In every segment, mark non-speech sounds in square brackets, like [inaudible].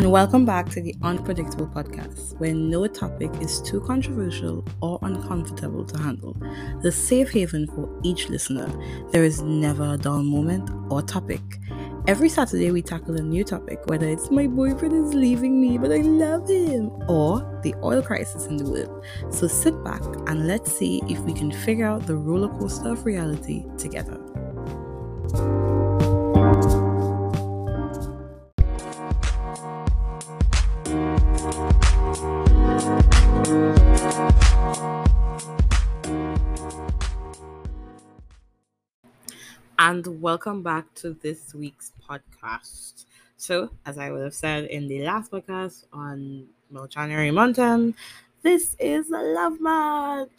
and welcome back to the Unpredictable Podcast, where no topic is too controversial or uncomfortable to handle. The safe haven for each listener. There is never a dull moment or topic. Every Saturday, we tackle a new topic, whether it's my boyfriend is leaving me, but I love him, or the oil crisis in the world. So sit back and let's see if we can figure out the roller coaster of reality together. And welcome back to this week's podcast. So, as I would have said in the last podcast on January Mountain, this is a love month.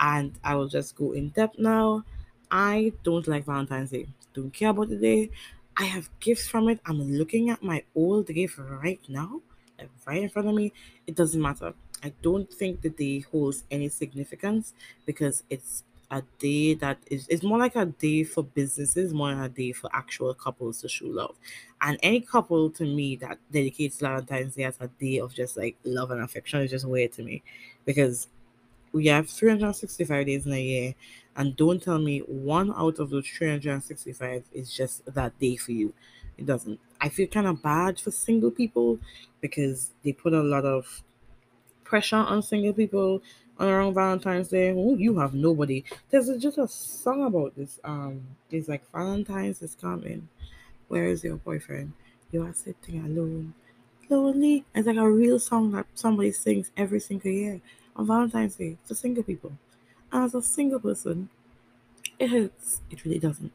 And I will just go in depth now. I don't like Valentine's Day. Don't care about the day. I have gifts from it. I'm looking at my old gift right now, right in front of me. It doesn't matter. I don't think the day holds any significance because it's a day that is it's more like a day for businesses more than a day for actual couples to show love. And any couple to me that dedicates valentine's day as a day of just like love and affection is just weird to me. Because we have 365 days in a year and don't tell me one out of those 365 is just that day for you. It doesn't. I feel kind of bad for single people because they put a lot of pressure on single people around Valentine's Day. Oh, you have nobody. There's just a song about this. Um, it's like Valentine's is coming. Where is your boyfriend? You are sitting alone, lonely. It's like a real song that somebody sings every single year on Valentine's Day for single people. As a single person, it hurts. It really doesn't.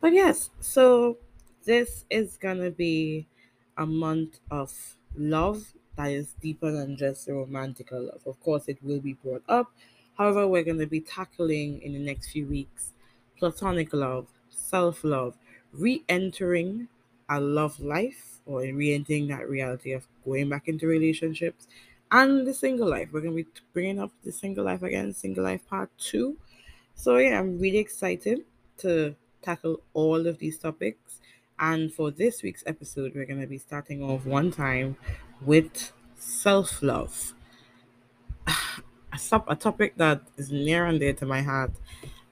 But yes, so this is gonna be a month of love that is deeper than just a romantic love. Of course, it will be brought up. However, we're going to be tackling in the next few weeks platonic love, self love, re entering a love life or re entering that reality of going back into relationships, and the single life. We're going to be bringing up the single life again, single life part two. So, yeah, I'm really excited to tackle all of these topics. And for this week's episode, we're going to be starting off one time with self love. [sighs] A, sub, a topic that is near and dear to my heart,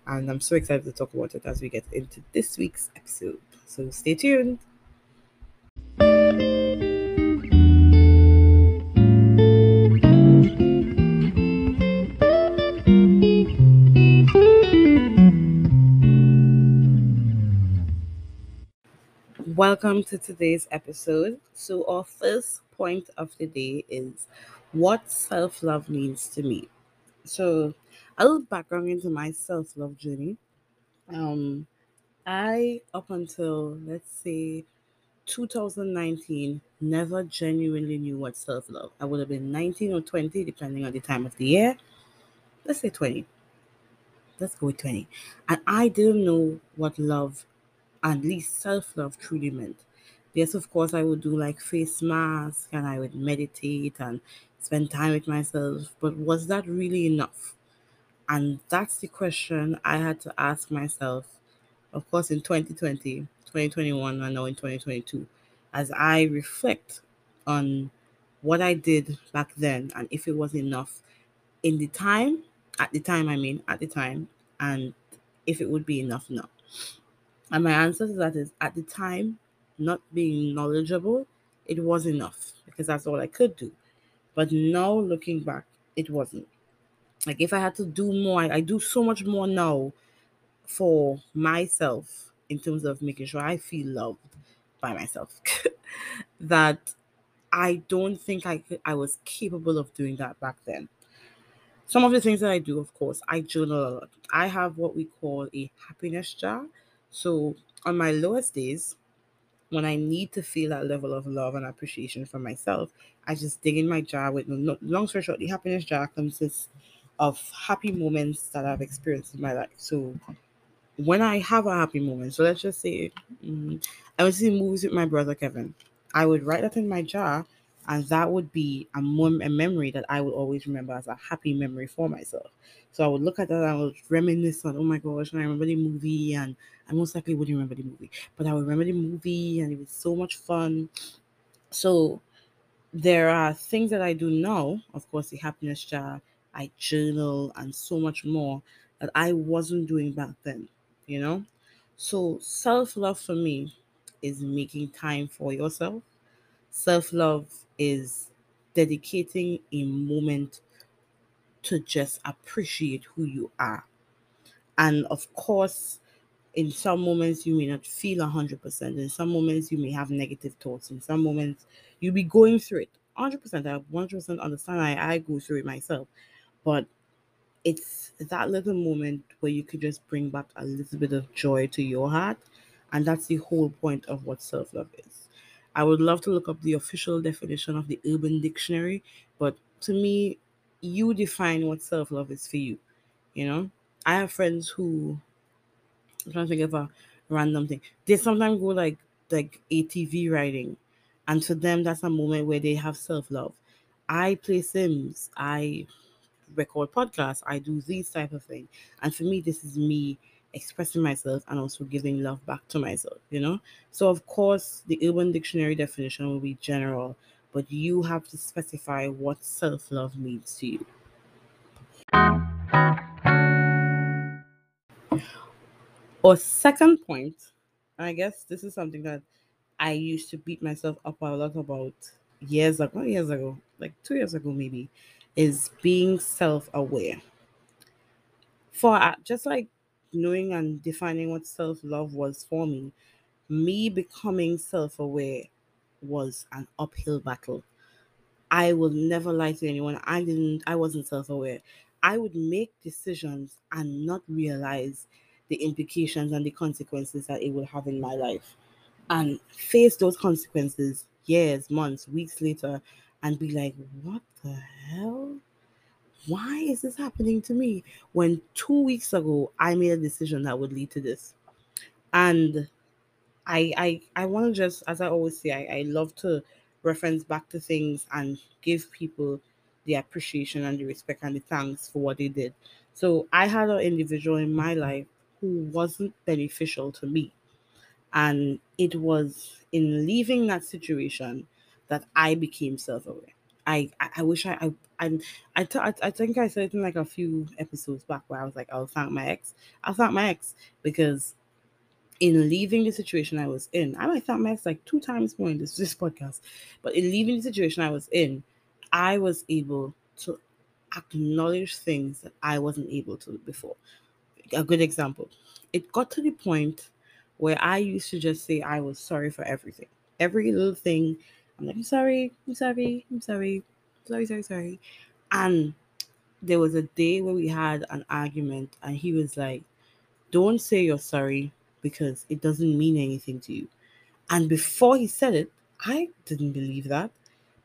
and I'm so excited to talk about it as we get into this week's episode. So stay tuned. Welcome to today's episode. So, our first point of the day is what self love means to me. So, a little background into my self love journey. Um, I, up until let's say 2019, never genuinely knew what self love. I would have been 19 or 20, depending on the time of the year. Let's say 20. Let's go with 20. And I didn't know what love, at least self love, truly meant. Yes, of course, I would do like face mask and I would meditate and spend time with myself. But was that really enough? And that's the question I had to ask myself, of course, in 2020, 2021, and now in 2022, as I reflect on what I did back then and if it was enough in the time, at the time, I mean, at the time, and if it would be enough now. And my answer to that is at the time, not being knowledgeable, it was enough because that's all I could do. But now looking back, it wasn't. Like if I had to do more, I, I do so much more now for myself in terms of making sure I feel loved by myself [laughs] that I don't think I could, I was capable of doing that back then. Some of the things that I do, of course, I journal a lot. I have what we call a happiness jar. So on my lowest days, when I need to feel that level of love and appreciation for myself, I just dig in my jar with no, long story short, the happiness jar consists of happy moments that I've experienced in my life. So when I have a happy moment, so let's just say mm, I was seeing movies with my brother Kevin, I would write that in my jar, and that would be a, mom- a memory that I would always remember as a happy memory for myself. So I would look at that and I would reminisce on, oh my gosh, and I remember the movie, and I most likely wouldn't remember the movie, but I would remember the movie, and it was so much fun. So there are things that I do now, of course, the happiness jar, I journal, and so much more that I wasn't doing back then, you know? So self love for me is making time for yourself. Self love is dedicating a moment to just appreciate who you are. And of course, in some moments you may not feel 100%. In some moments you may have negative thoughts. In some moments you'll be going through it. 100%. I 100% understand. I, I go through it myself. But it's that little moment where you could just bring back a little bit of joy to your heart. And that's the whole point of what self love is. I would love to look up the official definition of the Urban Dictionary, but to me, you define what self love is for you. You know, I have friends who I'm trying to think of a random thing. They sometimes go like like ATV riding, and to them that's a moment where they have self love. I play Sims. I record podcasts. I do these type of things, and for me, this is me expressing myself and also giving love back to myself. You know. So of course, the Urban Dictionary definition will be general, but you have to specify what self love means to you. Or second point, I guess this is something that I used to beat myself up a lot about years ago, years ago, like two years ago maybe, is being self-aware. For uh, just like knowing and defining what self-love was for me, me becoming self-aware was an uphill battle. I will never lie to anyone. I didn't I wasn't self-aware. I would make decisions and not realize the implications and the consequences that it will have in my life and face those consequences years, months, weeks later and be like, what the hell? Why is this happening to me? When two weeks ago I made a decision that would lead to this. And I I I want to just as I always say, I, I love to reference back to things and give people the appreciation and the respect and the thanks for what they did. So I had an individual in my life who wasn't beneficial to me. And it was in leaving that situation that I became self aware. I, I, wish I I I I, I, t- I, I think I said in like a few episodes back where I was like, oh, I'll thank my ex. I'll thank my ex because in leaving the situation I was in, I might thank my ex like two times more in this, this podcast, but in leaving the situation I was in, I was able to acknowledge things that I wasn't able to before a good example. It got to the point where I used to just say I was sorry for everything. Every little thing, I'm like, I'm sorry, I'm sorry, I'm sorry, sorry, sorry, sorry. And there was a day where we had an argument, and he was like, Don't say you're sorry because it doesn't mean anything to you. And before he said it, I didn't believe that.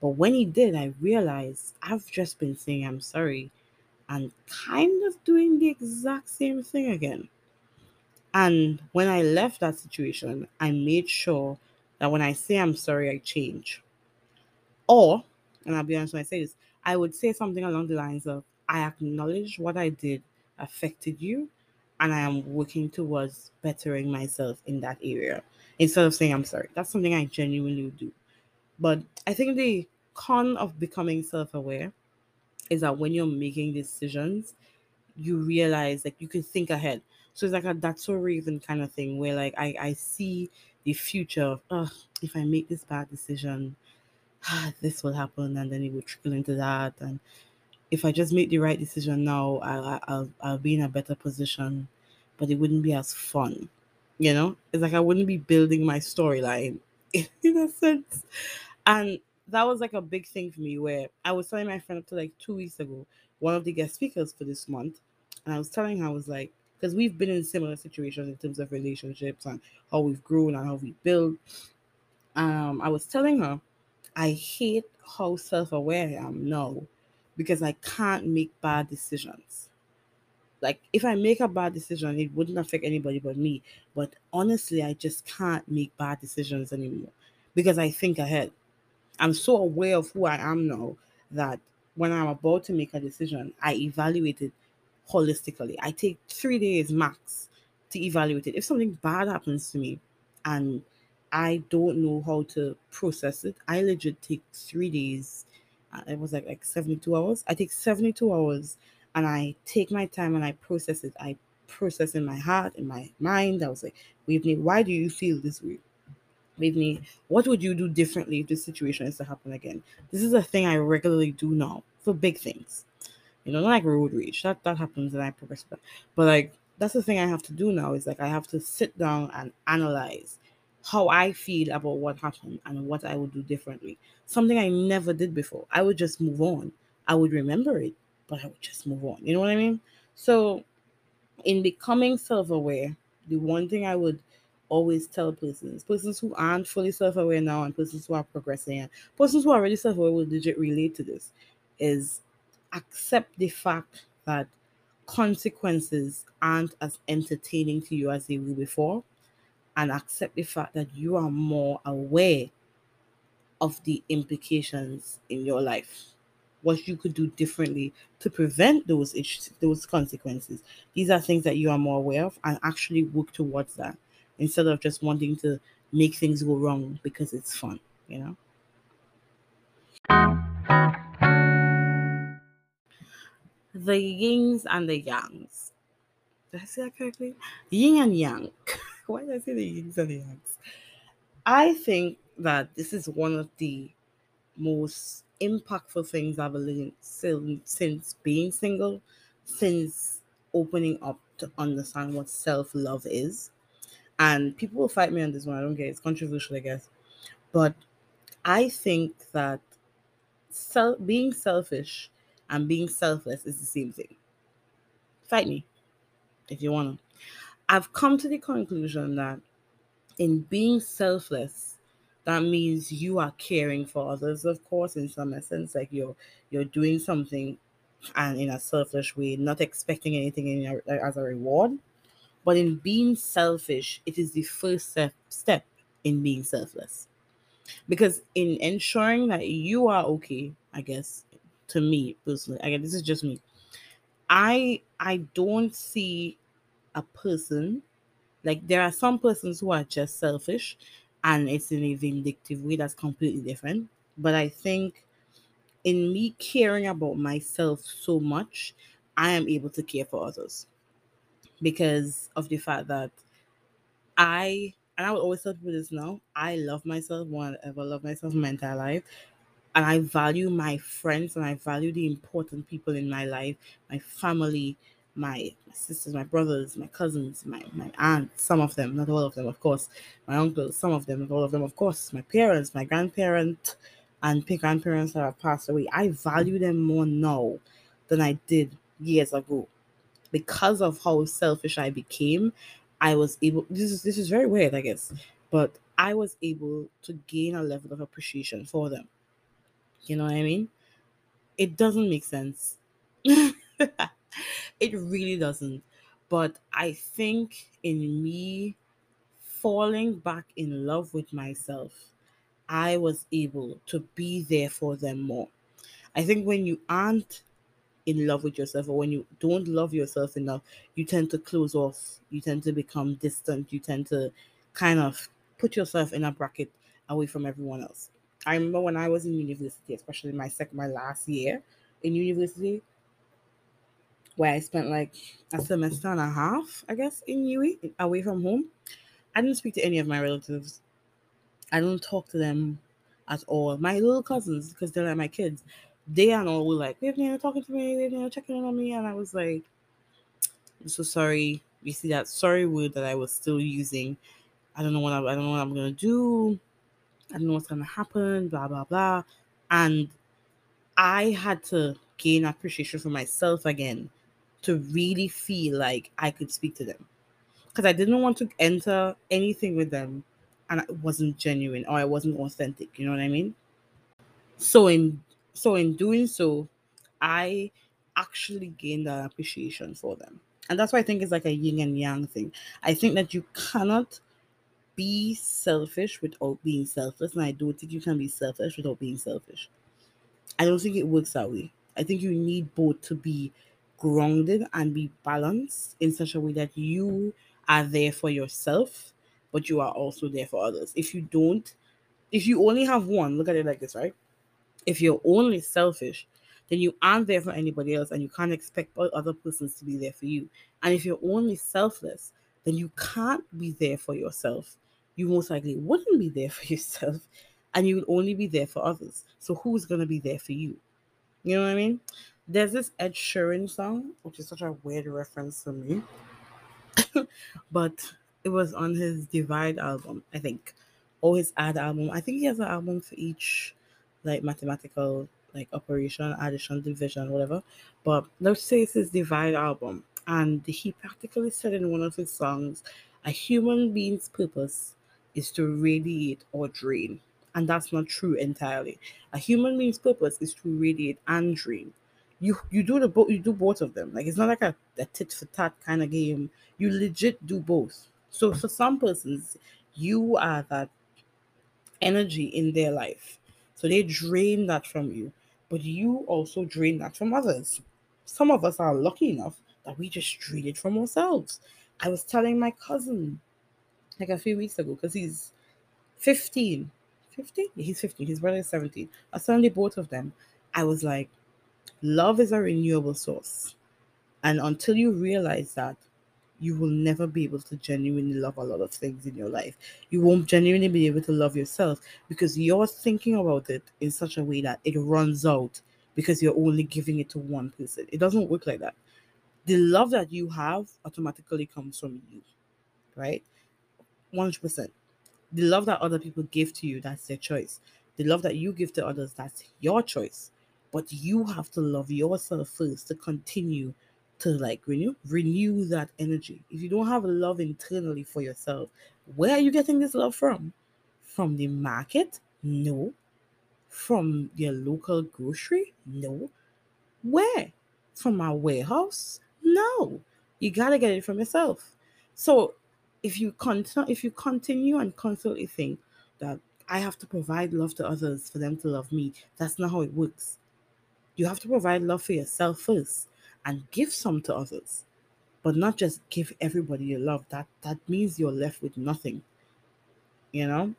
But when he did, I realized I've just been saying I'm sorry and kind of doing the exact same thing again. And when I left that situation, I made sure that when I say I'm sorry, I change. Or, and I'll be honest when I say this, I would say something along the lines of I acknowledge what I did affected you, and I am working towards bettering myself in that area instead of saying I'm sorry. That's something I genuinely would do. But I think the con of becoming self aware is that when you're making decisions, you realize like you can think ahead. So it's like a that's so raven kind of thing where like I, I see the future of if I make this bad decision, [sighs] this will happen and then it will trickle into that. And if I just make the right decision now, I'll, I'll, I'll be in a better position, but it wouldn't be as fun. You know, it's like I wouldn't be building my storyline [laughs] in a sense. And that was like a big thing for me where I was telling my friend up to like two weeks ago, one of the guest speakers for this month, and I was telling her, I was like, because we've been in similar situations in terms of relationships and how we've grown and how we build. Um, I was telling her, I hate how self-aware I am now because I can't make bad decisions. Like if I make a bad decision, it wouldn't affect anybody but me. But honestly, I just can't make bad decisions anymore because I think ahead. I'm so aware of who I am now that when I'm about to make a decision, I evaluate it holistically. I take three days max to evaluate it. If something bad happens to me and I don't know how to process it. I legit take three days. uh, It was like like 72 hours. I take 72 hours and I take my time and I process it. I process in my heart, in my mind. I was like, Whitney, why do you feel this way? Whitney, what would you do differently if this situation is to happen again? This is a thing I regularly do now for big things. You know, not like road rage. That that happens and I progress. But, but like that's the thing I have to do now is like I have to sit down and analyze how I feel about what happened and what I would do differently. Something I never did before. I would just move on. I would remember it, but I would just move on. You know what I mean? So in becoming self-aware, the one thing I would always tell persons, persons who aren't fully self-aware now and persons who are progressing and persons who are already self-aware will legit relate to this, is accept the fact that consequences aren't as entertaining to you as they were before and accept the fact that you are more aware of the implications in your life. What you could do differently to prevent those issues, those consequences. These are things that you are more aware of and actually work towards that instead of just wanting to make things go wrong because it's fun you know? The yings and the yangs. Did i say that correctly? Yin and yang why did i say the yins and the yangs i think that this is one of the most impactful things I've learned since, since being single, since opening up to understand what self love is. And people will fight me on this one. I don't get it. It's controversial, I guess. But I think that self being selfish and being selfless is the same thing. Fight me if you wanna. I've come to the conclusion that in being selfless, that means you are caring for others of course in some essence like you're you're doing something and in a selfish way not expecting anything in your, uh, as a reward. But in being selfish it is the first step, step in being selfless. Because in ensuring that you are okay i guess to me personally guess this is just me i i don't see a person like there are some persons who are just selfish and it's in a vindictive way that's completely different. But I think in me caring about myself so much, I am able to care for others because of the fact that I and I will always tell people this now. I love myself more than I ever love myself my entire life. And I value my friends and I value the important people in my life, my family, my, sisters, my brothers, my cousins, my, my aunts, some of them, not all of them, of course, my uncles, some of them, not all of them, of course, my parents, my grandparents, and great grandparents that have passed away. I value them more now than I did years ago. Because of how selfish I became, I was able this is this is very weird, I guess, but I was able to gain a level of appreciation for them. You know what I mean? It doesn't make sense. [laughs] [laughs] it really doesn't. But I think in me falling back in love with myself, I was able to be there for them more. I think when you aren't in love with yourself or when you don't love yourself enough, you tend to close off, you tend to become distant, you tend to kind of put yourself in a bracket away from everyone else. I remember when I was in university, especially my second my last year in university, where I spent like a semester and a half, I guess, in UE, away from home. I didn't speak to any of my relatives. I don't talk to them at all. My little cousins, because they're like my kids, they and all were like, We've never talking to me, we've never checking in on me. And I was like, I'm so sorry. You see that sorry word that I was still using. I don't know what I, I don't know what I'm gonna do. I don't know what's gonna happen, blah blah blah. And I had to gain appreciation for myself again to really feel like I could speak to them. Because I didn't want to enter anything with them and it wasn't genuine or it wasn't authentic. You know what I mean? So in so in doing so, I actually gained an appreciation for them. And that's why I think it's like a yin and yang thing. I think that you cannot be selfish without being selfless. And I don't think you can be selfish without being selfish. I don't think it works that way. I think you need both to be grounded and be balanced in such a way that you are there for yourself but you are also there for others. If you don't, if you only have one, look at it like this, right? If you're only selfish, then you aren't there for anybody else and you can't expect other persons to be there for you. And if you're only selfless, then you can't be there for yourself. You most likely wouldn't be there for [laughs] yourself and you will only be there for others. So who's going to be there for you? You know what I mean? There's this Ed Sheeran song, which is such a weird reference to me. [laughs] but it was on his Divide album, I think, or his Add album. I think he has an album for each like mathematical like operation, addition, division, whatever. But let's say it's his Divide album, and he practically said in one of his songs, "A human being's purpose is to radiate or drain." And that's not true entirely. A human being's purpose is to radiate and drain you you do the both you do both of them. Like it's not like a, a tit for tat kind of game. You legit do both. So for some persons you are that energy in their life. So they drain that from you. But you also drain that from others. Some of us are lucky enough that we just drain it from ourselves. I was telling my cousin like a few weeks ago because he's 15 15 he's 15 his brother is 17 i suddenly both of them. I was like love is a renewable source. And until you realize that, you will never be able to genuinely love a lot of things in your life. You won't genuinely be able to love yourself because you're thinking about it in such a way that it runs out because you're only giving it to one person. It doesn't work like that. The love that you have automatically comes from you, right? 100%. The love that other people give to you, that's their choice. The love that you give to others, that's your choice but you have to love yourself first to continue to like renew renew that energy. If you don't have love internally for yourself where are you getting this love from? From the market? No. From your local grocery? No. Where? From our warehouse? No. You got to get it from yourself. So if you continue if you continue and constantly think that i have to provide love to others for them to love me that's not how it works you have to provide love for yourself first and give some to others. But not just give everybody your love. That that means you're left with nothing. You know?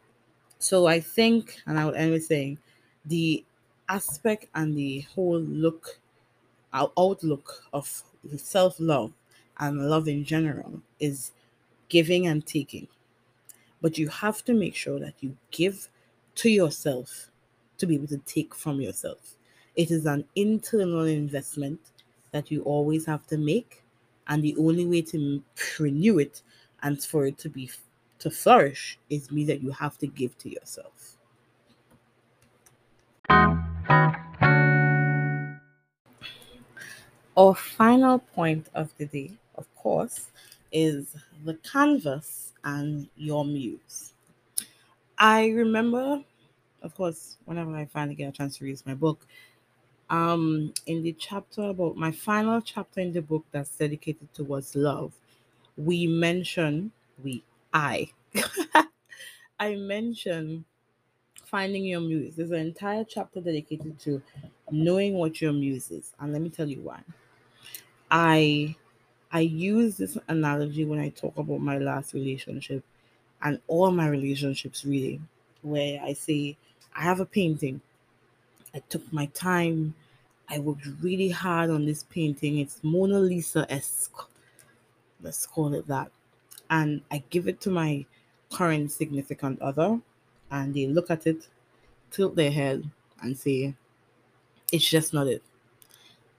So I think, and I would end with saying, the aspect and the whole look, our outlook of self-love and love in general is giving and taking. But you have to make sure that you give to yourself to be able to take from yourself. It is an internal investment that you always have to make, and the only way to renew it and for it to be to flourish is me that you have to give to yourself. Our final point of the day, of course, is the canvas and your muse. I remember, of course, whenever I finally get a chance to read my book, um in the chapter about my final chapter in the book that's dedicated towards love we mention we i. [laughs] I mention finding your muse. There's an entire chapter dedicated to knowing what your muse is and let me tell you why. I i use this analogy when i talk about my last relationship and all my relationships really where i say i have a painting I took my time. I worked really hard on this painting. It's Mona Lisa esque. Let's call it that. And I give it to my current significant other, and they look at it, tilt their head, and say, It's just not it.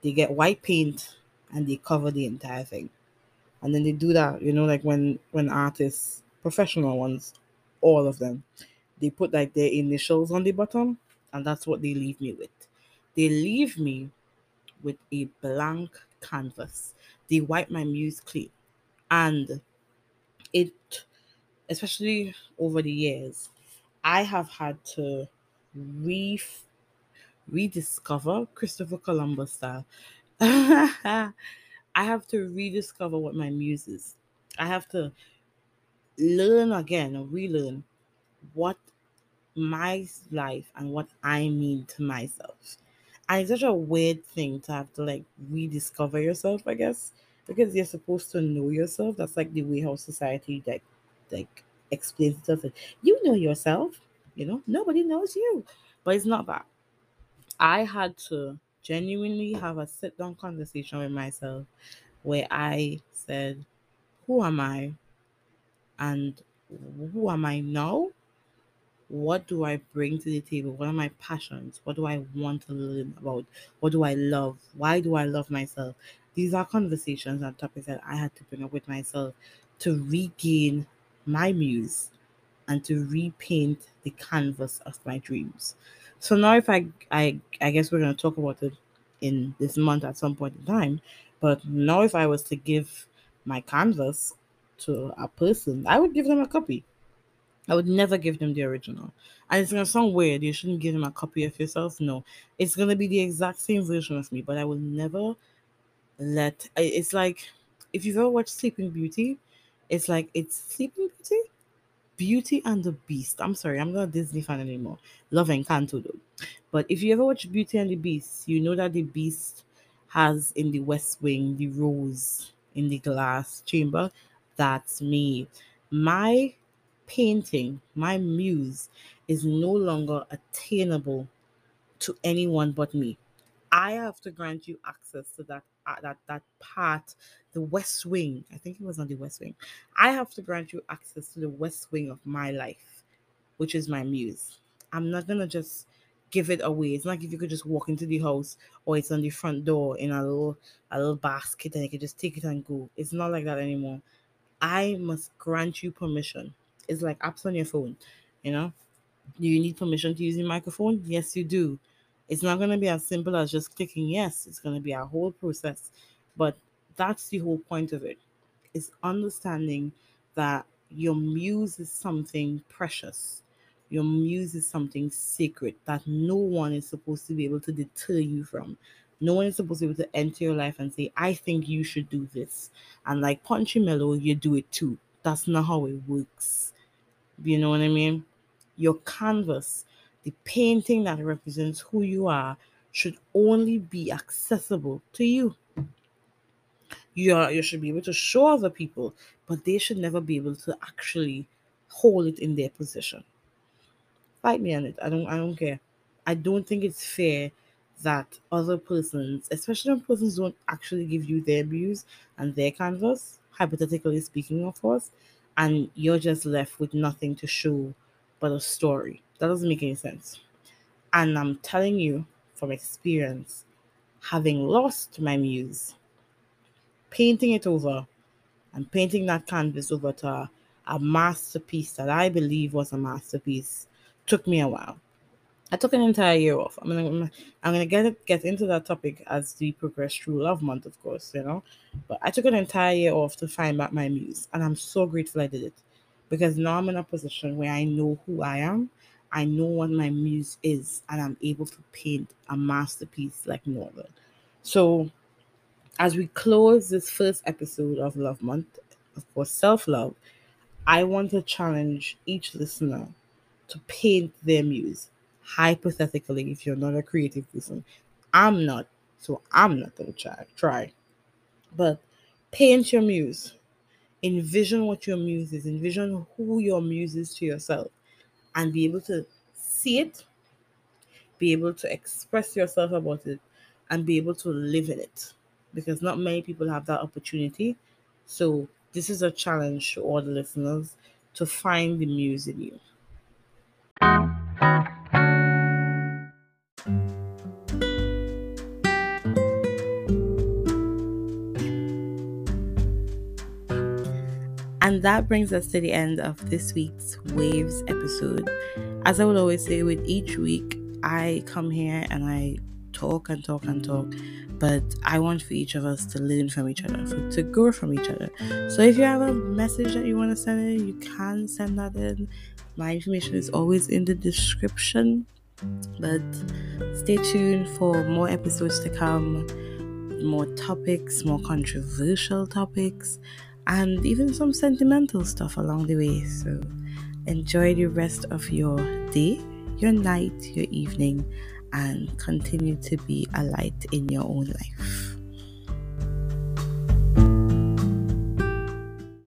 They get white paint and they cover the entire thing. And then they do that, you know, like when when artists, professional ones, all of them, they put like their initials on the bottom and that's what they leave me with. They leave me with a blank canvas. They wipe my muse clean. And it, especially over the years, I have had to re rediscover Christopher Columbus style. [laughs] I have to rediscover what my muse is. I have to learn again or relearn what my life and what I mean to myself. And it's such a weird thing to have to like rediscover yourself, I guess, because you're supposed to know yourself. That's like the way how society like like explains itself. You know yourself, you know, nobody knows you. But it's not that. I had to genuinely have a sit down conversation with myself where I said, Who am I? And who am I now? What do I bring to the table? What are my passions? What do I want to learn about? What do I love? Why do I love myself? These are conversations and topics that I had to bring up with myself to regain my muse and to repaint the canvas of my dreams. So now if I I I guess we're gonna talk about it in this month at some point in time. But now if I was to give my canvas to a person, I would give them a copy. I would never give them the original. And it's gonna sound weird. You shouldn't give them a copy of yourself. No, it's gonna be the exact same version of me, but I will never let. It's like if you've ever watched Sleeping Beauty, it's like it's Sleeping Beauty, Beauty and the Beast. I'm sorry, I'm not a Disney fan anymore. Love Encanto though. But if you ever watch Beauty and the Beast, you know that the Beast has in the West Wing the rose in the glass chamber. That's me. My painting, my muse, is no longer attainable to anyone but me. I have to grant you access to that uh, that that part, the West Wing. I think it was on the West Wing. I have to grant you access to the West Wing of my life, which is my muse. I'm not gonna just give it away. It's not like if you could just walk into the house or it's on the front door in a little a little basket and you can just take it and go. It's not like that anymore. I must grant you permission it's like apps on your phone, you know. Do you need permission to use your microphone? Yes, you do. It's not going to be as simple as just clicking yes. It's going to be a whole process. But that's the whole point of it. it. Is understanding that your muse is something precious. Your muse is something sacred that no one is supposed to be able to deter you from. No one is supposed to be able to enter your life and say, I think you should do this. And like Punchinello, you do it too. That's not how it works. You know what I mean? Your canvas, the painting that represents who you are, should only be accessible to you. You, are, you should be able to show other people, but they should never be able to actually hold it in their possession. Fight me on it. I don't I don't care. I don't think it's fair that other persons, especially when persons don't actually give you their views and their canvas, hypothetically speaking, of course, and you're just left with nothing to show but a story. That doesn't make any sense. And I'm telling you from experience, having lost my muse, painting it over and painting that canvas over to a, a masterpiece that I believe was a masterpiece took me a while. I took an entire year off. I'm gonna I'm gonna get get into that topic as we progress through Love Month, of course, you know. But I took an entire year off to find back my muse, and I'm so grateful I did it because now I'm in a position where I know who I am, I know what my muse is, and I'm able to paint a masterpiece like no other. So, as we close this first episode of Love Month, of course, self love, I want to challenge each listener to paint their muse hypothetically, if you're not a creative person, I'm not, so I'm not gonna try. Try, but paint your muse. Envision what your muse is. Envision who your muse is to yourself, and be able to see it, be able to express yourself about it, and be able to live in it. Because not many people have that opportunity. So this is a challenge to all the listeners to find the muse in you. And that brings us to the end of this week's Waves episode. As I would always say, with each week, I come here and I talk and talk and talk, but I want for each of us to learn from each other, for, to grow from each other. So if you have a message that you want to send in, you can send that in. My information is always in the description. But stay tuned for more episodes to come, more topics, more controversial topics and even some sentimental stuff along the way. So enjoy the rest of your day, your night, your evening, and continue to be a light in your own life.